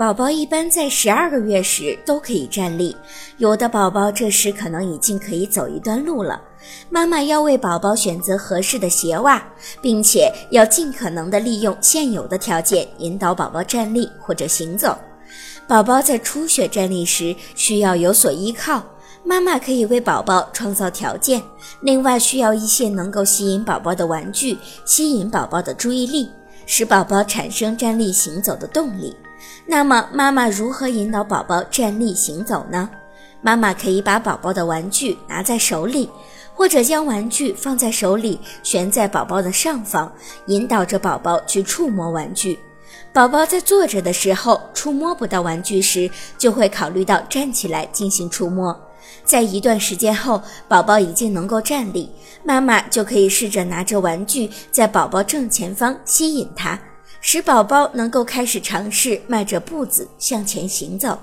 宝宝一般在十二个月时都可以站立，有的宝宝这时可能已经可以走一段路了。妈妈要为宝宝选择合适的鞋袜，并且要尽可能的利用现有的条件引导宝宝站立或者行走。宝宝在初学站立时需要有所依靠，妈妈可以为宝宝创造条件。另外，需要一些能够吸引宝宝的玩具，吸引宝宝的注意力，使宝宝产生站立行走的动力。那么，妈妈如何引导宝宝站立行走呢？妈妈可以把宝宝的玩具拿在手里，或者将玩具放在手里，悬在宝宝的上方，引导着宝宝去触摸玩具。宝宝在坐着的时候触摸不到玩具时，就会考虑到站起来进行触摸。在一段时间后，宝宝已经能够站立，妈妈就可以试着拿着玩具在宝宝正前方吸引他。使宝宝能够开始尝试迈着步子向前行走。